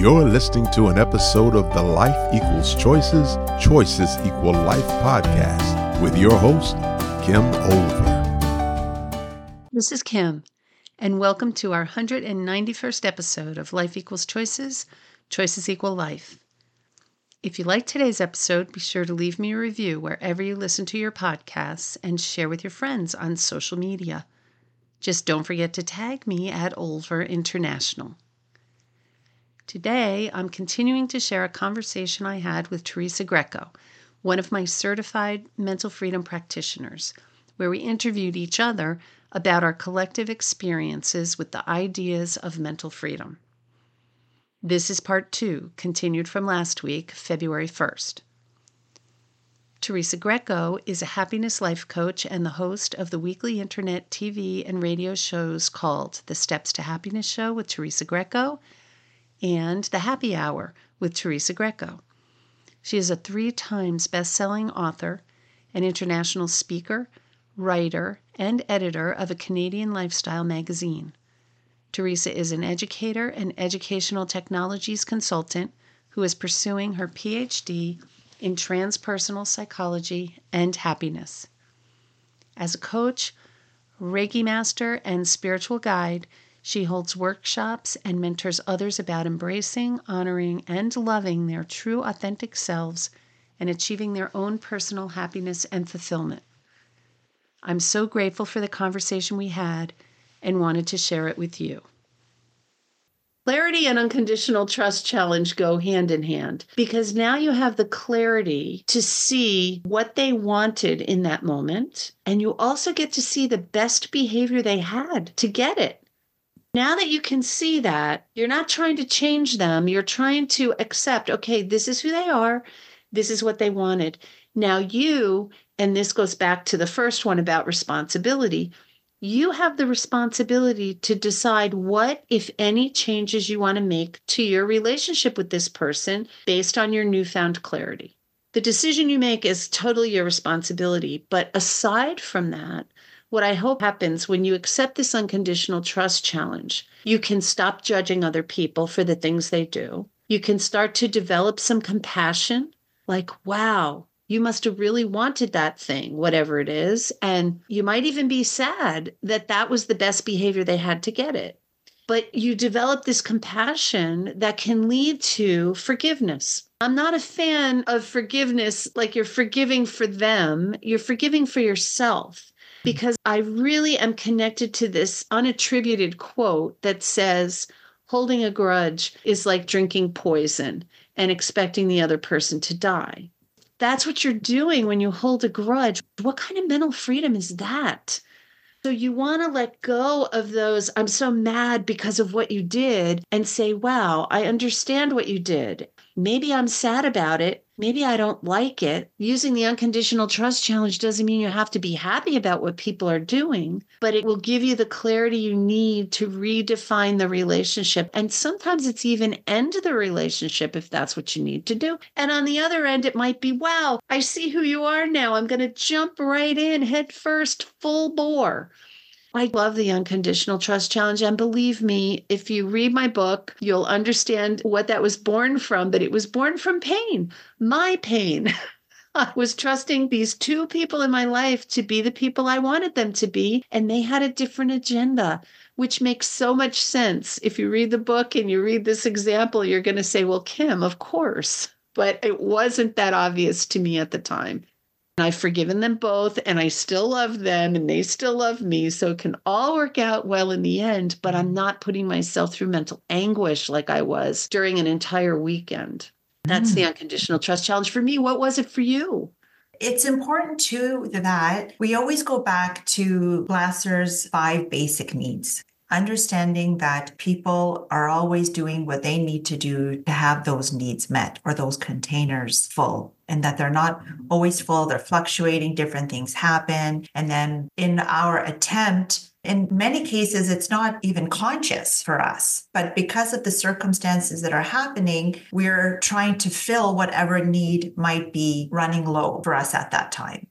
You're listening to an episode of the Life Equals Choices, Choices Equal Life podcast with your host, Kim Olver. This is Kim, and welcome to our 191st episode of Life Equals Choices, Choices Equal Life. If you like today's episode, be sure to leave me a review wherever you listen to your podcasts and share with your friends on social media. Just don't forget to tag me at Olver International. Today, I'm continuing to share a conversation I had with Teresa Greco, one of my certified mental freedom practitioners, where we interviewed each other about our collective experiences with the ideas of mental freedom. This is part two, continued from last week, February 1st. Teresa Greco is a happiness life coach and the host of the weekly internet TV and radio shows called The Steps to Happiness Show with Teresa Greco and The Happy Hour with Teresa Greco. She is a three times best selling author, an international speaker, writer, and editor of a Canadian lifestyle magazine. Teresa is an educator and educational technologies consultant who is pursuing her PhD in transpersonal psychology and happiness. As a coach, Reiki master, and spiritual guide, she holds workshops and mentors others about embracing, honoring, and loving their true, authentic selves and achieving their own personal happiness and fulfillment. I'm so grateful for the conversation we had and wanted to share it with you. Clarity and unconditional trust challenge go hand in hand because now you have the clarity to see what they wanted in that moment. And you also get to see the best behavior they had to get it. Now that you can see that, you're not trying to change them. You're trying to accept, okay, this is who they are. This is what they wanted. Now you, and this goes back to the first one about responsibility you have the responsibility to decide what, if any, changes you want to make to your relationship with this person based on your newfound clarity. The decision you make is totally your responsibility. But aside from that, what I hope happens when you accept this unconditional trust challenge, you can stop judging other people for the things they do. You can start to develop some compassion, like, wow, you must have really wanted that thing, whatever it is. And you might even be sad that that was the best behavior they had to get it. But you develop this compassion that can lead to forgiveness. I'm not a fan of forgiveness like you're forgiving for them, you're forgiving for yourself. Because I really am connected to this unattributed quote that says, holding a grudge is like drinking poison and expecting the other person to die that's what you're doing when you hold a grudge. What kind of mental freedom is that? So you want to let go of those, I'm so mad because of what you did, and say, wow, I understand what you did. Maybe I'm sad about it. Maybe I don't like it. Using the unconditional trust challenge doesn't mean you have to be happy about what people are doing, but it will give you the clarity you need to redefine the relationship. And sometimes it's even end the relationship if that's what you need to do. And on the other end, it might be, wow, I see who you are now. I'm going to jump right in head first, full bore. I love the unconditional trust challenge. And believe me, if you read my book, you'll understand what that was born from, but it was born from pain, my pain. I was trusting these two people in my life to be the people I wanted them to be, and they had a different agenda, which makes so much sense. If you read the book and you read this example, you're going to say, Well, Kim, of course. But it wasn't that obvious to me at the time. I've forgiven them both and I still love them and they still love me. So it can all work out well in the end, but I'm not putting myself through mental anguish like I was during an entire weekend. That's mm. the unconditional trust challenge for me. What was it for you? It's important too that we always go back to Glasser's five basic needs understanding that people are always doing what they need to do to have those needs met or those containers full and that they're not always full they're fluctuating different things happen and then in our attempt in many cases, it's not even conscious for us, but because of the circumstances that are happening, we're trying to fill whatever need might be running low for us at that time.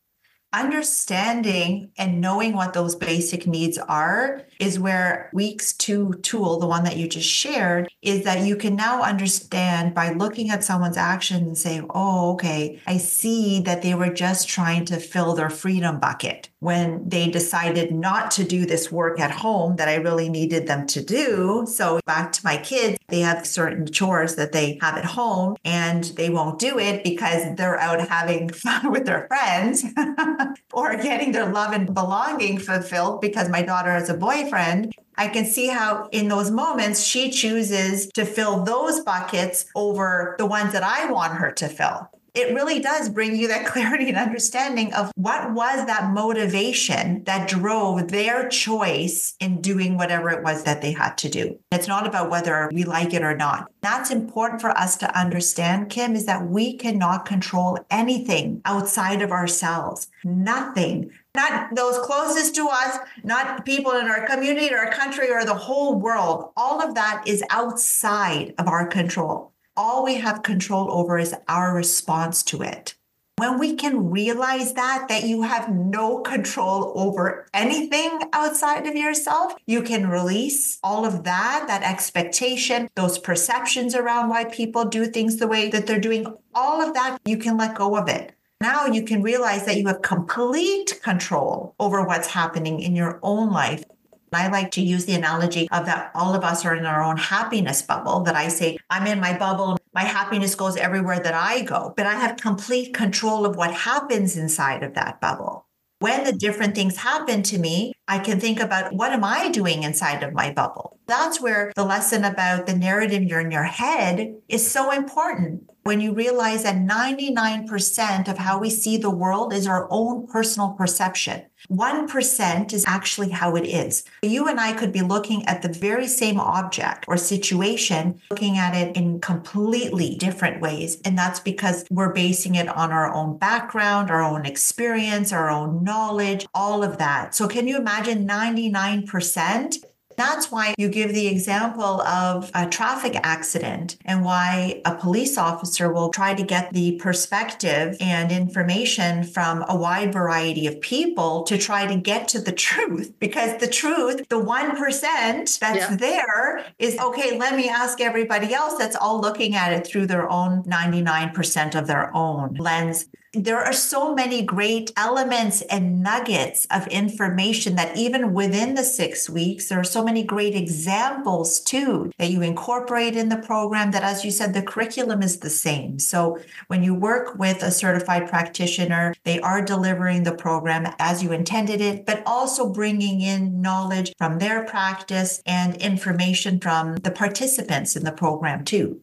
Understanding and knowing what those basic needs are is where weeks two tool the one that you just shared is that you can now understand by looking at someone's actions and saying oh okay i see that they were just trying to fill their freedom bucket when they decided not to do this work at home that i really needed them to do. So back to my kids they have certain chores that they have at home and they won't do it because they're out having fun with their friends or getting their love and belonging fulfilled because my daughter has a boyfriend. I can see how in those moments she chooses to fill those buckets over the ones that I want her to fill it really does bring you that clarity and understanding of what was that motivation that drove their choice in doing whatever it was that they had to do. It's not about whether we like it or not. That's important for us to understand, Kim, is that we cannot control anything outside of ourselves. Nothing. Not those closest to us, not people in our community or our country or the whole world. All of that is outside of our control all we have control over is our response to it. When we can realize that, that you have no control over anything outside of yourself, you can release all of that, that expectation, those perceptions around why people do things the way that they're doing, all of that, you can let go of it. Now you can realize that you have complete control over what's happening in your own life. I like to use the analogy of that all of us are in our own happiness bubble. That I say, I'm in my bubble. My happiness goes everywhere that I go, but I have complete control of what happens inside of that bubble. When the different things happen to me, I can think about what am I doing inside of my bubble? That's where the lesson about the narrative you're in your head is so important. When you realize that 99% of how we see the world is our own personal perception. 1% is actually how it is. You and I could be looking at the very same object or situation, looking at it in completely different ways. And that's because we're basing it on our own background, our own experience, our own knowledge, all of that. So, can you imagine 99%? That's why you give the example of a traffic accident and why a police officer will try to get the perspective and information from a wide variety of people to try to get to the truth. Because the truth, the 1% that's yeah. there is okay, let me ask everybody else that's all looking at it through their own 99% of their own lens there are so many great elements and nuggets of information that even within the six weeks, there are so many great examples too that you incorporate in the program that, as you said, the curriculum is the same. So when you work with a certified practitioner, they are delivering the program as you intended it, but also bringing in knowledge from their practice and information from the participants in the program too.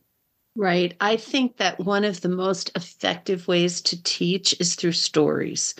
Right. I think that one of the most effective ways to teach is through stories.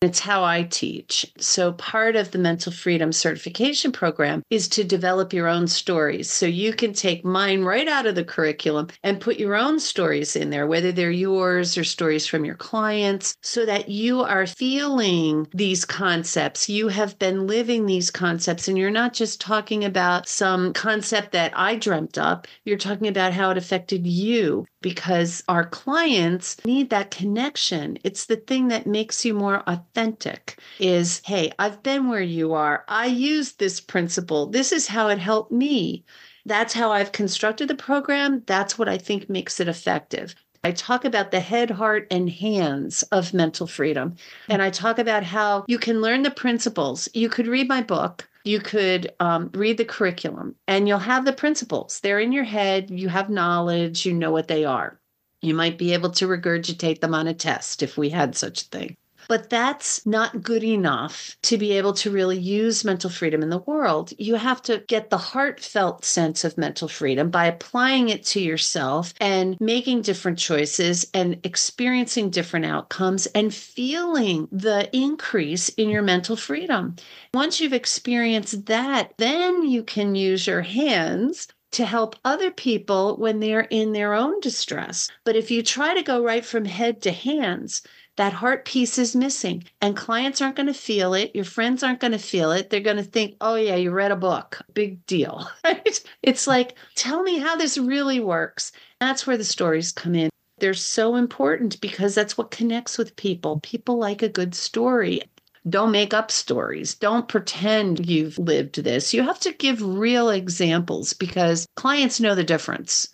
It's how I teach. So, part of the mental freedom certification program is to develop your own stories. So, you can take mine right out of the curriculum and put your own stories in there, whether they're yours or stories from your clients, so that you are feeling these concepts. You have been living these concepts, and you're not just talking about some concept that I dreamt up. You're talking about how it affected you because our clients need that connection. It's the thing that makes you more authentic is, hey, I've been where you are. I used this principle. This is how it helped me. That's how I've constructed the program. That's what I think makes it effective. I talk about the head, heart, and hands of mental freedom. And I talk about how you can learn the principles. You could read my book, you could um, read the curriculum, and you'll have the principles. They're in your head. You have knowledge, you know what they are. You might be able to regurgitate them on a test if we had such a thing. But that's not good enough to be able to really use mental freedom in the world. You have to get the heartfelt sense of mental freedom by applying it to yourself and making different choices and experiencing different outcomes and feeling the increase in your mental freedom. Once you've experienced that, then you can use your hands to help other people when they're in their own distress. But if you try to go right from head to hands, that heart piece is missing and clients aren't going to feel it your friends aren't going to feel it they're going to think oh yeah you read a book big deal right it's like tell me how this really works that's where the stories come in They're so important because that's what connects with people. People like a good story. Don't make up stories. Don't pretend you've lived this. You have to give real examples because clients know the difference.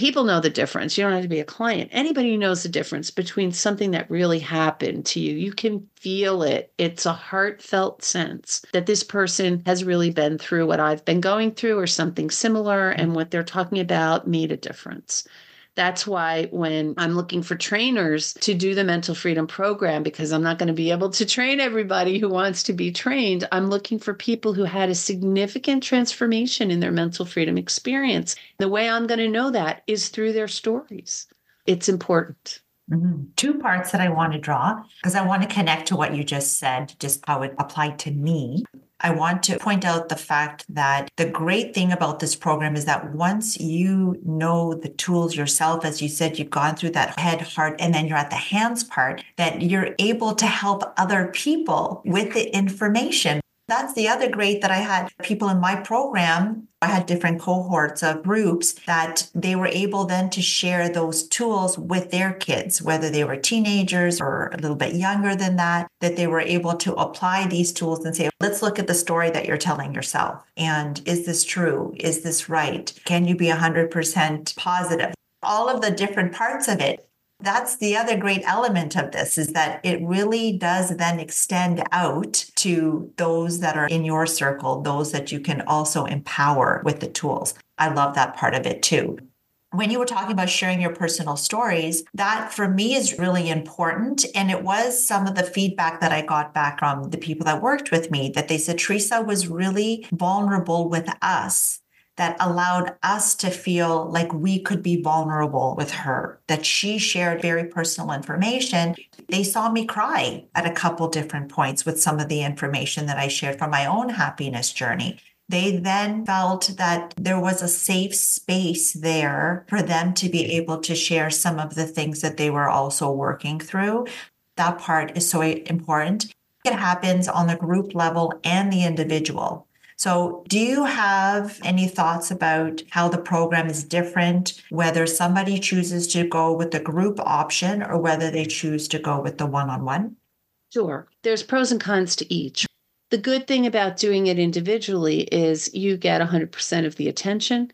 People know the difference. You don't have to be a client. Anybody knows the difference between something that really happened to you. You can feel it. It's a heartfelt sense that this person has really been through what I've been going through or something similar, and mm-hmm. what they're talking about made a difference. That's why when I'm looking for trainers to do the mental freedom program, because I'm not going to be able to train everybody who wants to be trained, I'm looking for people who had a significant transformation in their mental freedom experience. The way I'm going to know that is through their stories. It's important. Mm-hmm. Two parts that I want to draw because I want to connect to what you just said, just how it applied to me. I want to point out the fact that the great thing about this program is that once you know the tools yourself, as you said, you've gone through that head, heart, and then you're at the hands part, that you're able to help other people with the information. That's the other great that I had people in my program. I had different cohorts of groups that they were able then to share those tools with their kids, whether they were teenagers or a little bit younger than that, that they were able to apply these tools and say, let's look at the story that you're telling yourself. And is this true? Is this right? Can you be 100% positive? All of the different parts of it that's the other great element of this is that it really does then extend out to those that are in your circle, those that you can also empower with the tools. I love that part of it too. When you were talking about sharing your personal stories, that for me is really important. And it was some of the feedback that I got back from the people that worked with me that they said Teresa was really vulnerable with us that allowed us to feel like we could be vulnerable with her, that she shared very personal information. They saw me cry at a couple different points with some of the information that I shared from my own happiness journey. They then felt that there was a safe space there for them to be able to share some of the things that they were also working through. That part is so important. It happens on the group level and the individual. So, do you have any thoughts about how the program is different, whether somebody chooses to go with the group option or whether they choose to go with the one on one? Sure. There's pros and cons to each. The good thing about doing it individually is you get 100% of the attention.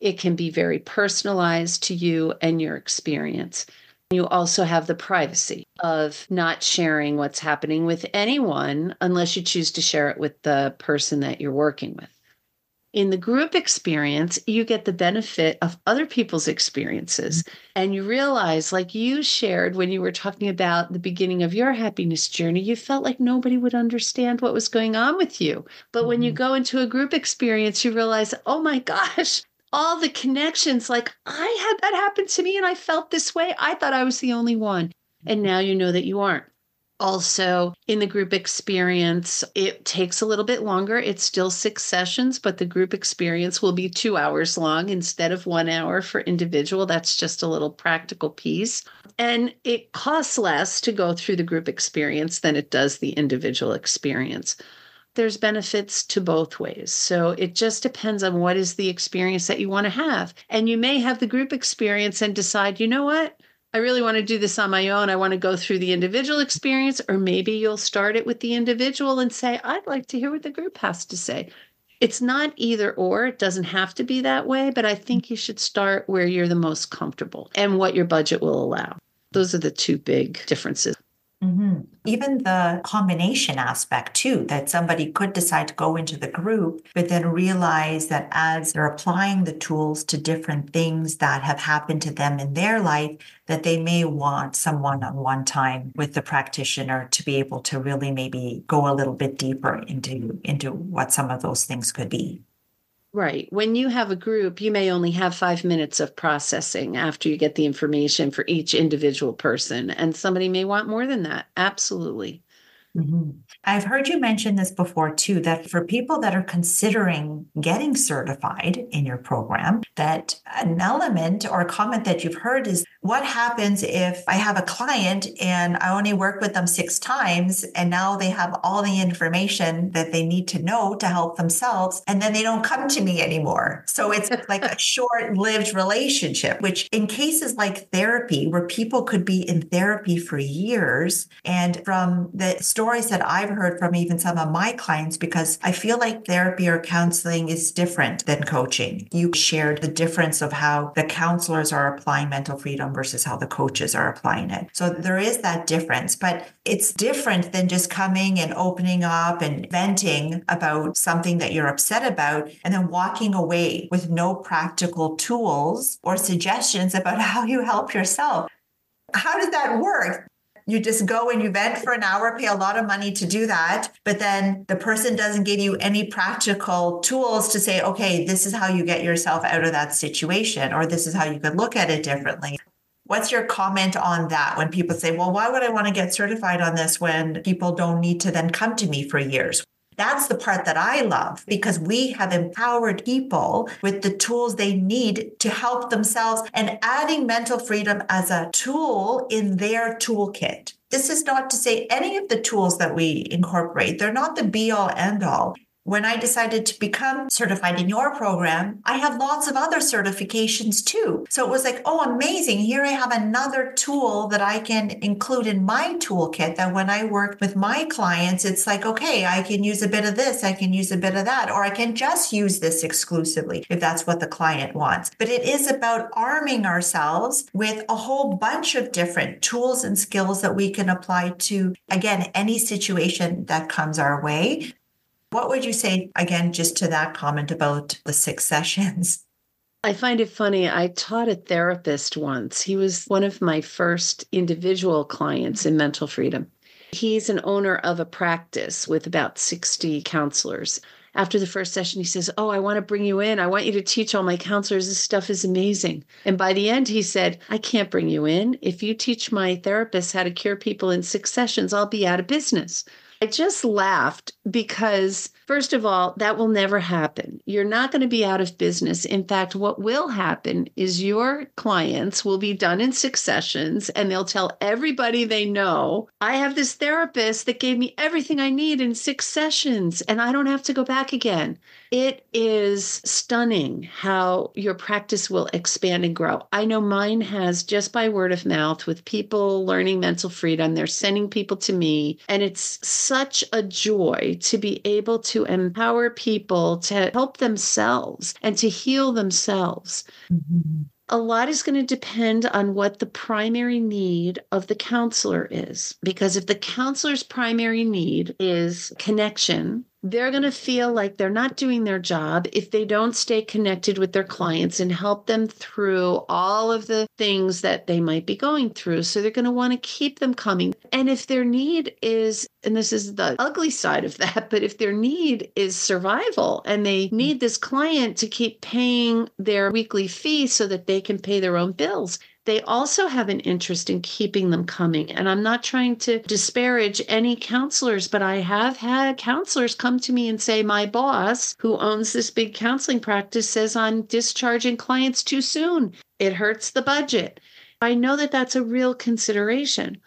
It can be very personalized to you and your experience. You also have the privacy of not sharing what's happening with anyone unless you choose to share it with the person that you're working with. In the group experience, you get the benefit of other people's experiences. And you realize, like you shared when you were talking about the beginning of your happiness journey, you felt like nobody would understand what was going on with you. But when you mm-hmm. go into a group experience, you realize, oh my gosh, all the connections. Like I had that happen to me and I felt this way. I thought I was the only one. And now you know that you aren't. Also, in the group experience, it takes a little bit longer. It's still six sessions, but the group experience will be two hours long instead of one hour for individual. That's just a little practical piece. And it costs less to go through the group experience than it does the individual experience there's benefits to both ways. So it just depends on what is the experience that you want to have. And you may have the group experience and decide, you know what? I really want to do this on my own. I want to go through the individual experience, or maybe you'll start it with the individual and say, I'd like to hear what the group has to say. It's not either or, it doesn't have to be that way, but I think you should start where you're the most comfortable and what your budget will allow. Those are the two big differences. Mm-hmm. Even the combination aspect, too, that somebody could decide to go into the group, but then realize that as they're applying the tools to different things that have happened to them in their life, that they may want some one on one time with the practitioner to be able to really maybe go a little bit deeper into, into what some of those things could be. Right. When you have a group, you may only have five minutes of processing after you get the information for each individual person. And somebody may want more than that. Absolutely. Mm-hmm. I've heard you mention this before too that for people that are considering getting certified in your program, that an element or a comment that you've heard is what happens if I have a client and I only work with them six times and now they have all the information that they need to know to help themselves and then they don't come to me anymore. So it's like a short lived relationship, which in cases like therapy, where people could be in therapy for years, and from the stories that I've heard from even some of my clients, because I feel like therapy or counseling is different than coaching. You shared the difference of how the counselors are applying mental freedom versus how the coaches are applying it. So there is that difference, but it's different than just coming and opening up and venting about something that you're upset about and then walking away with no practical tools or suggestions about how you help yourself. How did that work? You just go and you vent for an hour, pay a lot of money to do that. But then the person doesn't give you any practical tools to say, okay, this is how you get yourself out of that situation, or this is how you could look at it differently. What's your comment on that when people say, well, why would I want to get certified on this when people don't need to then come to me for years? That's the part that I love because we have empowered people with the tools they need to help themselves and adding mental freedom as a tool in their toolkit. This is not to say any of the tools that we incorporate, they're not the be all end all when I decided to become certified in your program, I had lots of other certifications too. So it was like, oh, amazing. Here I have another tool that I can include in my toolkit that when I work with my clients, it's like, okay, I can use a bit of this, I can use a bit of that, or I can just use this exclusively if that's what the client wants. But it is about arming ourselves with a whole bunch of different tools and skills that we can apply to, again, any situation that comes our way what would you say, again, just to that comment about the six sessions? I find it funny. I taught a therapist once. He was one of my first individual clients in mental freedom. He's an owner of a practice with about 60 counselors. After the first session, he says, Oh, I want to bring you in. I want you to teach all my counselors. This stuff is amazing. And by the end, he said, I can't bring you in. If you teach my therapists how to cure people in six sessions, I'll be out of business. I just laughed because, first of all, that will never happen. You're not going to be out of business. In fact, what will happen is your clients will be done in successions and they'll tell everybody they know, I have this therapist that gave me everything I need in six sessions and I don't have to go back again. It is stunning how your practice will expand and grow. I know mine has just by word of mouth with people learning mental freedom. They're sending people to me, and it's such a joy to be able to empower people to help themselves and to heal themselves. Mm-hmm a lot is going to depend on what the primary need of the counselor is. Because if the counselor's primary need is connection, they're going to feel like they're not doing their job if they don't stay connected with their clients and help them through all of the things that they might be going through. So they're going to want to keep them coming. And if their need is, and this is the ugly side of that, but if their need is survival and they need this client to keep paying their weekly fee so that they can pay their own bills, they also have an interest in keeping them coming. And I'm not trying to disparage any counselors, but I have had counselors come to me and say, My boss, who owns this big counseling practice, says I'm discharging clients too soon. It hurts the budget. I know that that's a real consideration.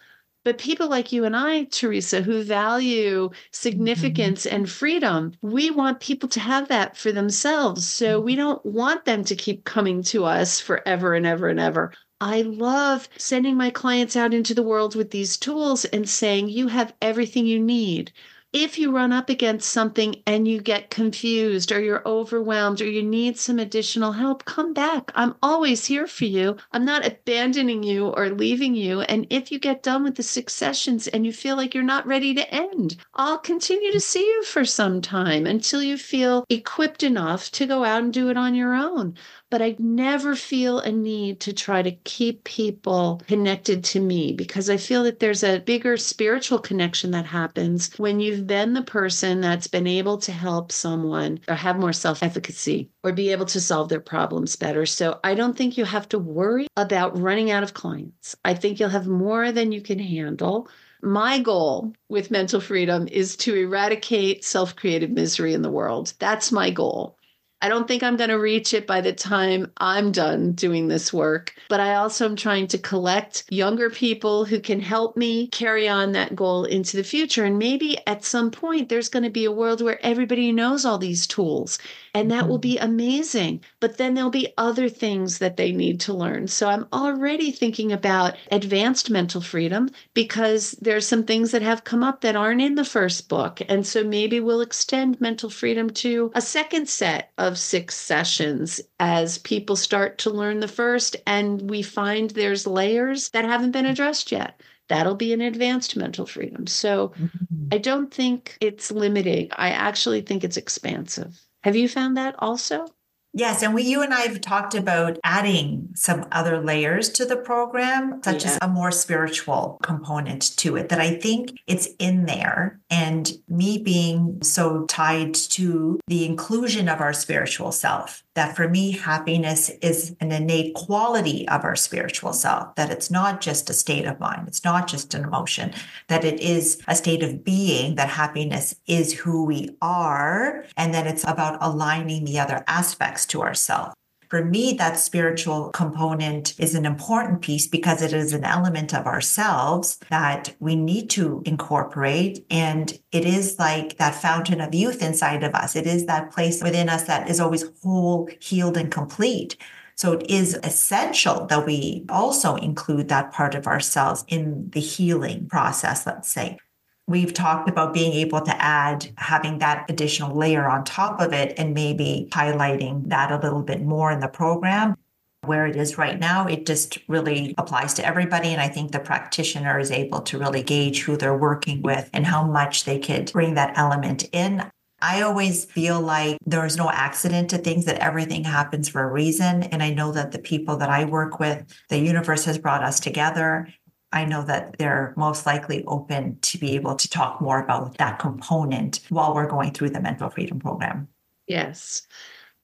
But people like you and I, Teresa, who value significance mm-hmm. and freedom, we want people to have that for themselves. So we don't want them to keep coming to us forever and ever and ever. I love sending my clients out into the world with these tools and saying, you have everything you need if you run up against something and you get confused or you're overwhelmed or you need some additional help, come back. I'm always here for you. I'm not abandoning you or leaving you. And if you get done with the six sessions and you feel like you're not ready to end, I'll continue to see you for some time until you feel equipped enough to go out and do it on your own but I never feel a need to try to keep people connected to me because I feel that there's a bigger spiritual connection that happens when you've been the person that's been able to help someone or have more self efficacy or be able to solve their problems better. So I don't think you have to worry about running out of clients. I think you'll have more than you can handle My goal with mental freedom is to eradicate self created misery in the world. That's my goal. I don't think I'm going to reach it by the time I'm done doing this work, but I also am trying to collect younger people who can help me carry on that goal into the future. And maybe at some point, there's going to be a world where everybody knows all these tools, and that will be amazing. But then there'll be other things that they need to learn. So I'm already thinking about advanced mental freedom because there's some things that have come up that aren't in the first book. And so maybe we'll extend mental freedom to a second set of six sessions as people start to learn the first and we find there's layers that haven't been addressed yet. That'll be an advanced mental freedom. So mm-hmm. I don't think it's limiting. I actually think it's expansive. Have you found that also? Yes, and we, you and I have talked about adding some other layers to the program, such yeah. as a more spiritual component to it. That I think it's in there, and me being so tied to the inclusion of our spiritual self that for me, happiness is an innate quality of our spiritual self, that it's not just a state of mind, it's not just an emotion, that it is a state of being, that happiness is who we are, and that it's about aligning the other aspects to ourself for me, that spiritual component is an important piece because it is an element of ourselves that we need to incorporate. And it is like that fountain of youth inside of us. It is that place within us that is always whole, healed, and complete. So it is essential that we also include that part of ourselves in the healing process, let's say. We've talked about being able to add having that additional layer on top of it and maybe highlighting that a little bit more in the program. Where it is right now, it just really applies to everybody. And I think the practitioner is able to really gauge who they're working with and how much they could bring that element in. I always feel like there's no accident to things, that everything happens for a reason. And I know that the people that I work with, the universe has brought us together I know that they're most likely open to be able to talk more about that component while we're going through the mental freedom program. Yes.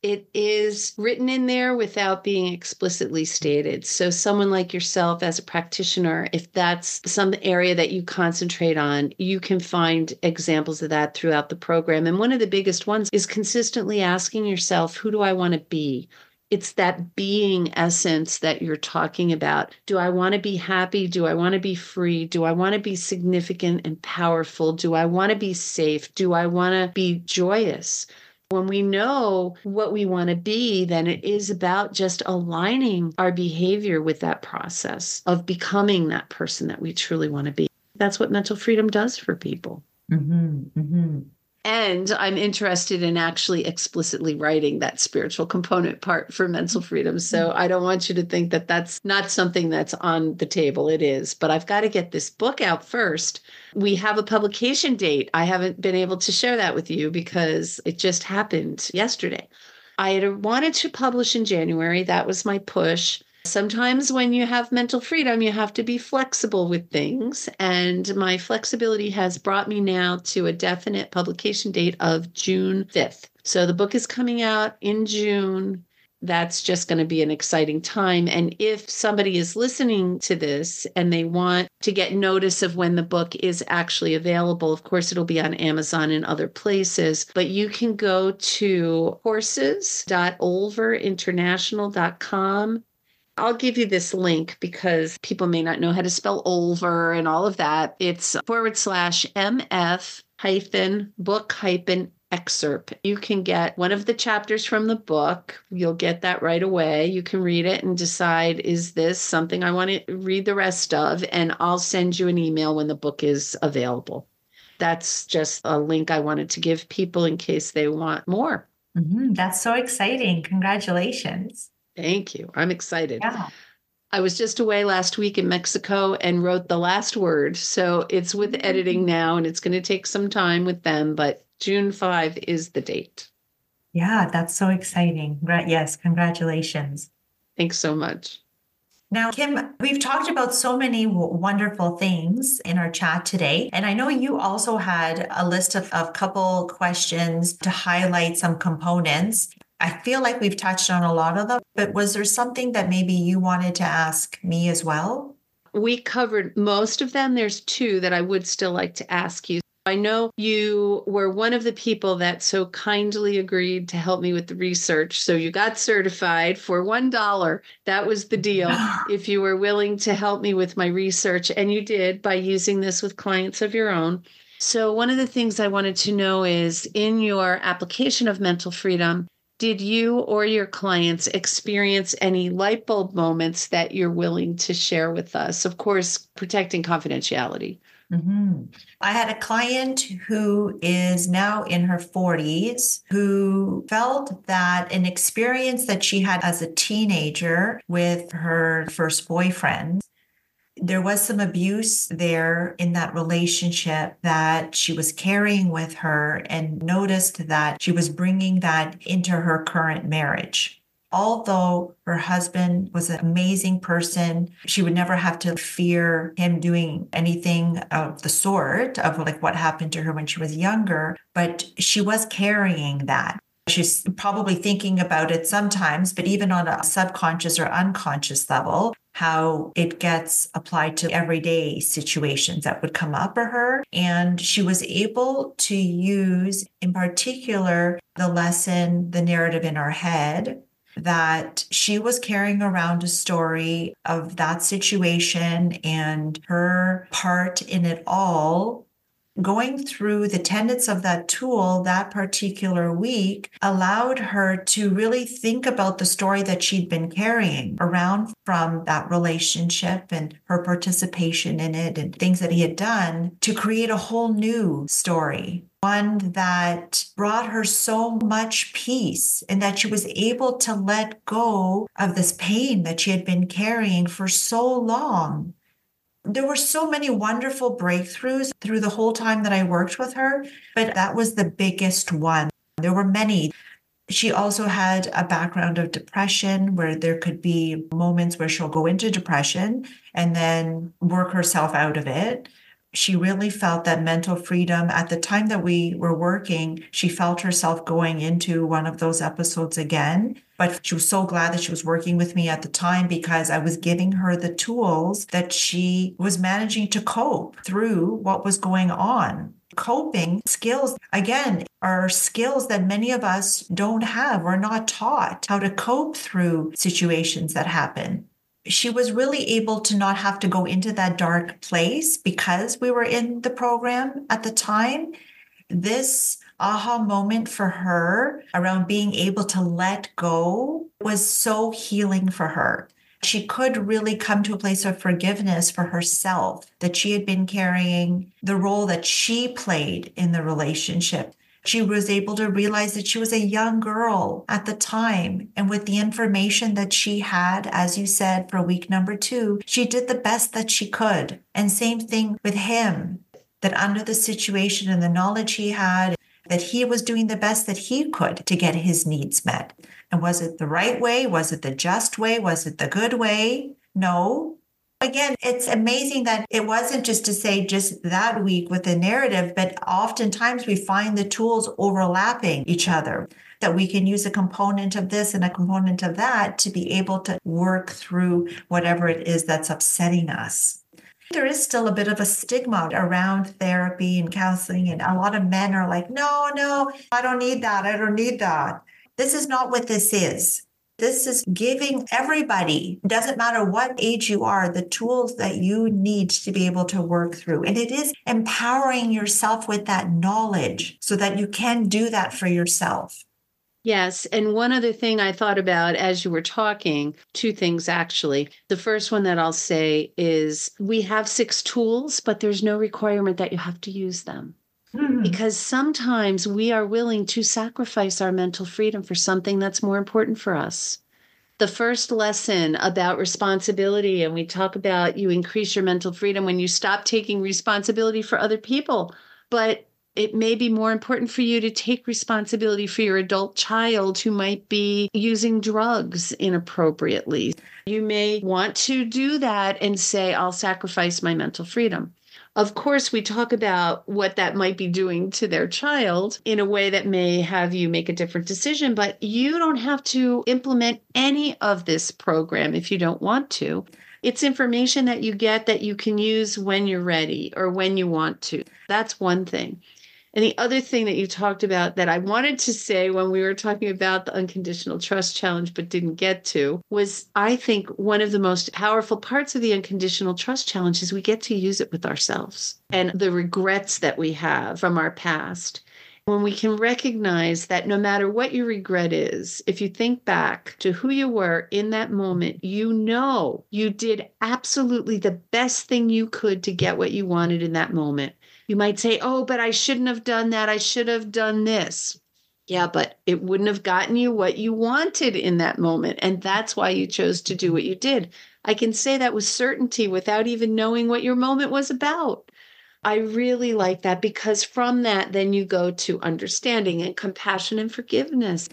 It is written in there without being explicitly stated. So, someone like yourself as a practitioner, if that's some area that you concentrate on, you can find examples of that throughout the program. And one of the biggest ones is consistently asking yourself, who do I want to be? It's that being essence that you're talking about. Do I want to be happy? Do I want to be free? Do I want to be significant and powerful? Do I want to be safe? Do I want to be joyous? When we know what we want to be, then it is about just aligning our behavior with that process of becoming that person that we truly want to be. That's what mental freedom does for people. Mm-hmm, mm-hmm. And I'm interested in actually explicitly writing that spiritual component part for mental freedom. So mm-hmm. I don't want you to think that that's not something that's on the table. It is, but I've got to get this book out first. We have a publication date. I haven't been able to share that with you because it just happened yesterday. I had wanted to publish in January. That was my push. Sometimes when you have mental freedom, you have to be flexible with things. And my flexibility has brought me now to a definite publication date of June 5th. So the book is coming out in June. That's just going to be an exciting time. And if somebody is listening to this and they want to get notice of when the book is actually available, of course, it'll be on Amazon and other places, but you can go to courses.olverinternational.com I'll give you this link because people may not know how to spell Olver and all of that. It's forward slash MF hyphen book hyphen excerpt. You can get one of the chapters from the book. You'll get that right away. You can read it and decide is this something I want to read the rest of? And I'll send you an email when the book is available. That's just a link I wanted to give people in case they want more. Mm-hmm. That's so exciting. Congratulations. Thank you. I'm excited. Yeah. I was just away last week in Mexico and wrote the last word. So it's with mm-hmm. editing now and it's going to take some time with them, but June 5 is the date. Yeah, that's so exciting. Yes, congratulations. Thanks so much. Now, Kim, we've talked about so many w- wonderful things in our chat today. And I know you also had a list of a couple questions to highlight some components. I feel like we've touched on a lot of them, but was there something that maybe you wanted to ask me as well? We covered most of them. There's two that I would still like to ask you. I know you were one of the people that so kindly agreed to help me with the research. So you got certified for $1. That was the deal. if you were willing to help me with my research, and you did by using this with clients of your own. So, one of the things I wanted to know is in your application of mental freedom, did you or your clients experience any light bulb moments that you're willing to share with us? Of course, protecting confidentiality. Mm-hmm. I had a client who is now in her 40s who felt that an experience that she had as a teenager with her first boyfriend there was some abuse there in that relationship that she was carrying with her and noticed that she was bringing that into her current marriage although her husband was an amazing person, she would never have to fear him doing anything of the sort of like what happened to her when she was younger. But she was carrying that. She's probably thinking about it sometimes, but even on a subconscious or unconscious level, how it gets applied to everyday situations that would come up for her. And she was able to use, in particular, the lesson, the narrative in her head, that she was carrying around a story of that situation and her part in it all. Going through the tenets of that tool that particular week allowed her to really think about the story that she'd been carrying around from that relationship and her participation in it and things that he had done to create a whole new story one that brought her so much peace and that she was able to let go of this pain that she had been carrying for so long. There were so many wonderful breakthroughs through the whole time that I worked with her, but that was the biggest one. There were many. She also had a background of depression where there could be moments where she'll go into depression and then work herself out of it she really felt that mental freedom. At the time that we were working she felt herself going into one of those episodes again. But she was so glad that she was working with me at the time because i was giving her the tools that she was managing to cope through what was going on. Coping skills again are skills that many of us don't have. We're not taught how to cope through situations that happen she was really able to not have to go into that dark place because we were in the program at the time. This aha moment for her around being able to let go was so healing for her. She could really come to a place of forgiveness for herself that she had been carrying the role that she played in the relationship she was able to realize that she was a young girl at the time. And with the information that she had, as you said, for week number two, she did the best that she could. And same thing with him, that under the situation and the knowledge he had, that he was doing the best that he could to get his needs met. And was it the right way? Was it the just way? Was it the good way? No, Again, it's amazing that it wasn't just to say just that week with the narrative, but oftentimes we find the tools overlapping each other that we can use a component of this and a component of that to be able to work through whatever it is that's upsetting us. There is still a bit of a stigma around therapy and counseling, and a lot of men are like, no, no, I don't need that. I don't need that. This is not what this is. This is giving everybody, doesn't matter what age you are, the tools that you need to be able to work through. And it is empowering yourself with that knowledge so that you can do that for yourself. Yes. And one other thing I thought about as you were talking, two things actually. The first one that I'll say is we have six tools, but there's no requirement that you have to use them. Mm-hmm. Because sometimes we are willing to sacrifice our mental freedom for something that's more important for us. The first lesson about responsibility, and we talk about you increase your mental freedom when you stop taking responsibility for other people. But it may be more important for you to take responsibility for your adult child who might be using drugs inappropriately. You may want to do that and say, I'll sacrifice my mental freedom. Of course, we talk about what that might be doing to their child in a way that may have you make a different decision, but you don't have to implement any of this program if you don't want to. It's information that you get that you can use when you're ready or when you want to. That's one thing. And the other thing that you talked about that I wanted to say when we were talking about the unconditional trust challenge, but didn't get to, was I think one of the most powerful parts of the unconditional trust challenge is we get to use it with ourselves and the regrets that we have from our past. When we can recognize that no matter what your regret is, if you think back to who you were in that moment, you know you did absolutely the best thing you could to get what you wanted in that moment you might say, oh, but I shouldn't have done that. I should have done this. Yeah, but it wouldn't have gotten you what you wanted in that moment. And that's why you chose to do what you did. I can say that with certainty without even knowing what your moment was about. I really like that because from that, then you go to understanding and compassion and forgiveness.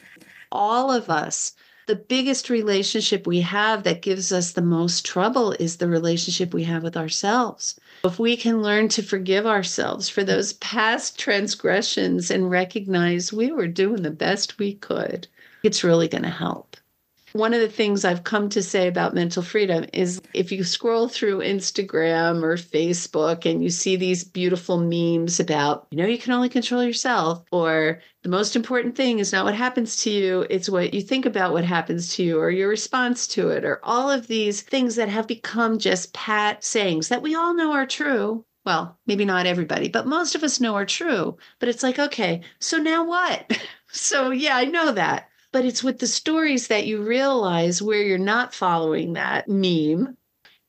All of us the biggest relationship we have that gives us the most trouble is the relationship we have with ourselves. If we can learn to forgive ourselves for those past transgressions and recognize we were doing the best we could, it's really going to help. One of the things I've come to say about mental freedom is if you scroll through Instagram or Facebook and you see these beautiful memes about, you know, you can only control yourself, or the most important thing is not what happens to you, it's what you think about what happens to you, or your response to it, or all of these things that have become just pat sayings that we all know are true. Well, maybe not everybody, but most of us know are true. But it's like, okay, so now what? so, yeah, I know that but it's with the stories that you realize where you're not following that meme.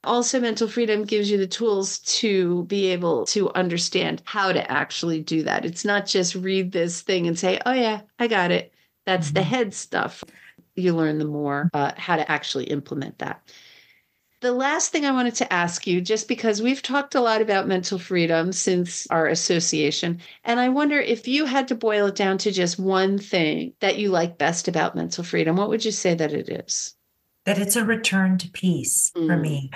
Also, mental freedom gives you the tools to be able to understand how to actually do that. It's not just read this thing and say, oh, yeah, I got it. That's the mm-hmm. head stuff. You learn the more uh, how to actually implement that. The last thing I wanted to ask you, just because we've talked a lot about mental freedom since our association, and I wonder if you had to boil it down to just one thing that you like best about mental freedom, what would you say that it is? That it's a return to peace mm. for me.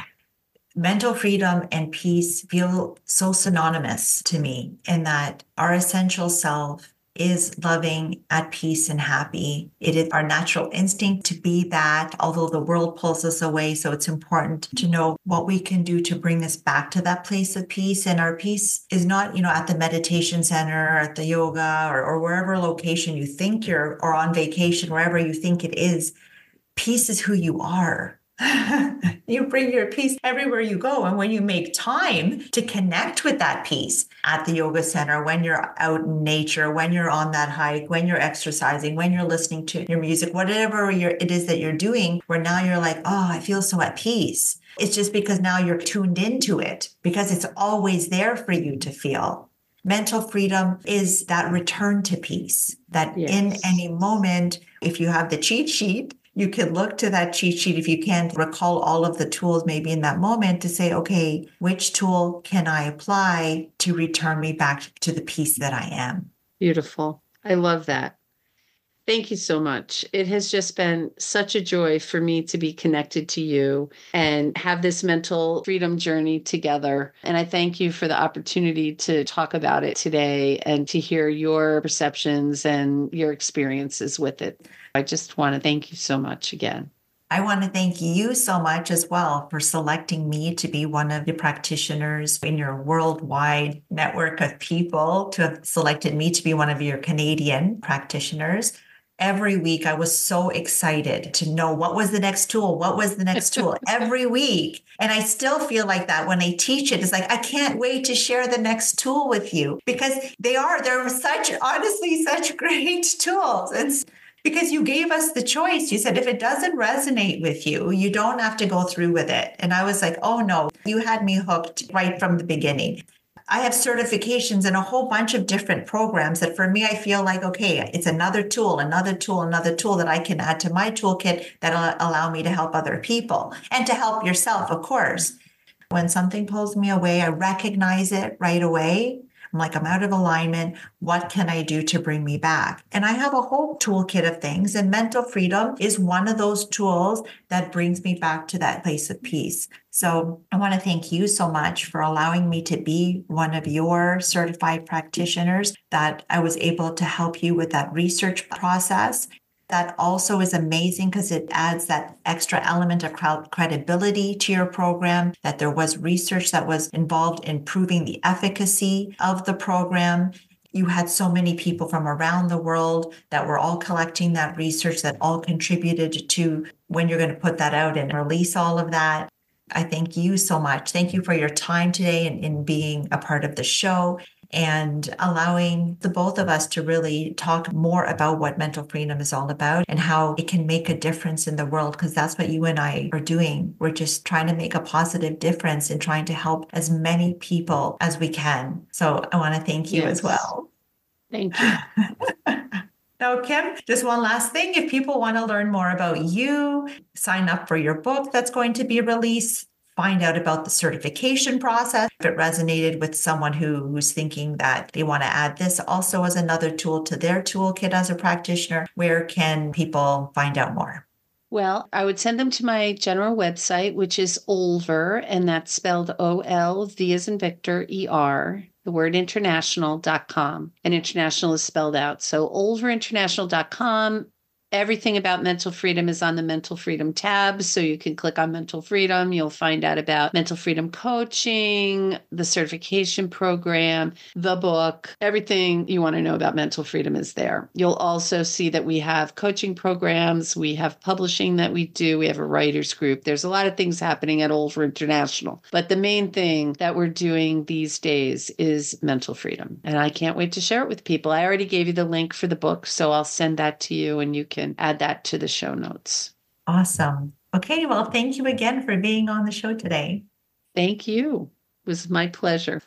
Mental freedom and peace feel so synonymous to me in that our essential self is loving, at peace, and happy. It is our natural instinct to be that, although the world pulls us away. So it's important to know what we can do to bring us back to that place of peace. And our peace is not, you know, at the meditation center, or at the yoga, or, or wherever location you think you're, or on vacation, wherever you think it is. Peace is who you are. you bring your peace everywhere you go. And when you make time to connect with that peace at the yoga center, when you're out in nature, when you're on that hike, when you're exercising, when you're listening to your music, whatever it is that you're doing, where now you're like, oh, I feel so at peace. It's just because now you're tuned into it because it's always there for you to feel. Mental freedom is that return to peace, that yes. in any moment, if you have the cheat sheet, you can look to that cheat sheet if you can't recall all of the tools maybe in that moment to say, okay, which tool can I apply to return me back to the peace that I am? Beautiful. I love that. Thank you so much. It has just been such a joy for me to be connected to you and have this mental freedom journey together. And I thank you for the opportunity to talk about it today and to hear your perceptions and your experiences with it. I just want to thank you so much again. I want to thank you so much as well for selecting me to be one of the practitioners in your worldwide network of people, to have selected me to be one of your Canadian practitioners. Every week, I was so excited to know what was the next tool, what was the next tool every week. And I still feel like that when I teach it. It's like, I can't wait to share the next tool with you because they are, they're such, honestly, such great tools. It's because you gave us the choice. You said, if it doesn't resonate with you, you don't have to go through with it. And I was like, oh no, you had me hooked right from the beginning. I have certifications in a whole bunch of different programs that for me, I feel like, okay, it's another tool, another tool, another tool that I can add to my toolkit that'll allow me to help other people and to help yourself, of course. When something pulls me away, I recognize it right away I'm like, I'm out of alignment. What can I do to bring me back? And I have a whole toolkit of things, and mental freedom is one of those tools that brings me back to that place of peace. So I want to thank you so much for allowing me to be one of your certified practitioners that I was able to help you with that research process That also is amazing because it adds that extra element of credibility to your program, that there was research that was involved in proving the efficacy of the program you had so many people from around the world that were all collecting that research that all contributed to when you're going to put that out and release all of that. I thank you so much. Thank you for your time today and in being a part of the show and allowing the both of us to really talk more about what mental freedom is all about and how it can make a difference in the world because that's what you and I are doing. We're just trying to make a positive difference and trying to help as many people as we can. So I want to thank you yes. as well. Thank you. Now, Kim, just one last thing. If people want to learn more about you, sign up for your book that's going to be released, find out about the certification process. If it resonated with someone who, who's thinking that they want to add this also as another tool to their toolkit as a practitioner, where can people find out more? Well, I would send them to my general website, which is Olver, and that's spelled O L V as in Victor E R, the word international.com. And international is spelled out. So olverinternational.com Everything about mental freedom is on the mental freedom tab. So you can click on mental freedom. You'll find out about mental freedom coaching, the certification program, the book, everything you want to know about mental freedom is there. You'll also see that we have coaching programs, we have publishing that we do, we have a writers group. There's a lot of things happening at Olver International. But the main thing that we're doing these days is mental freedom. And I can't wait to share it with people. I already gave you the link for the book, so I'll send that to you and you can can add that to the show notes. Awesome. Okay. Well, thank you again for being on the show today. Thank you. It was my pleasure.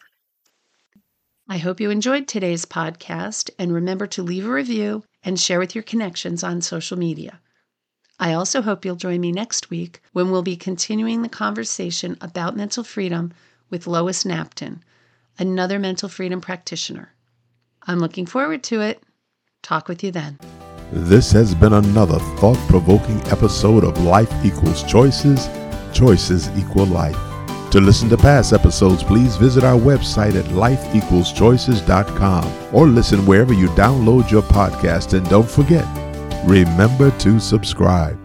I hope you enjoyed today's podcast and remember to leave a review and share with your connections on social media. I also hope you'll join me next week when we'll be continuing the conversation about mental freedom with Lois Napton, another mental freedom practitioner. I'm looking forward to it. Talk with you then. This has been another thought provoking episode of Life Equals Choices, Choices Equal Life. To listen to past episodes, please visit our website at lifeequalschoices.com or listen wherever you download your podcast. And don't forget, remember to subscribe.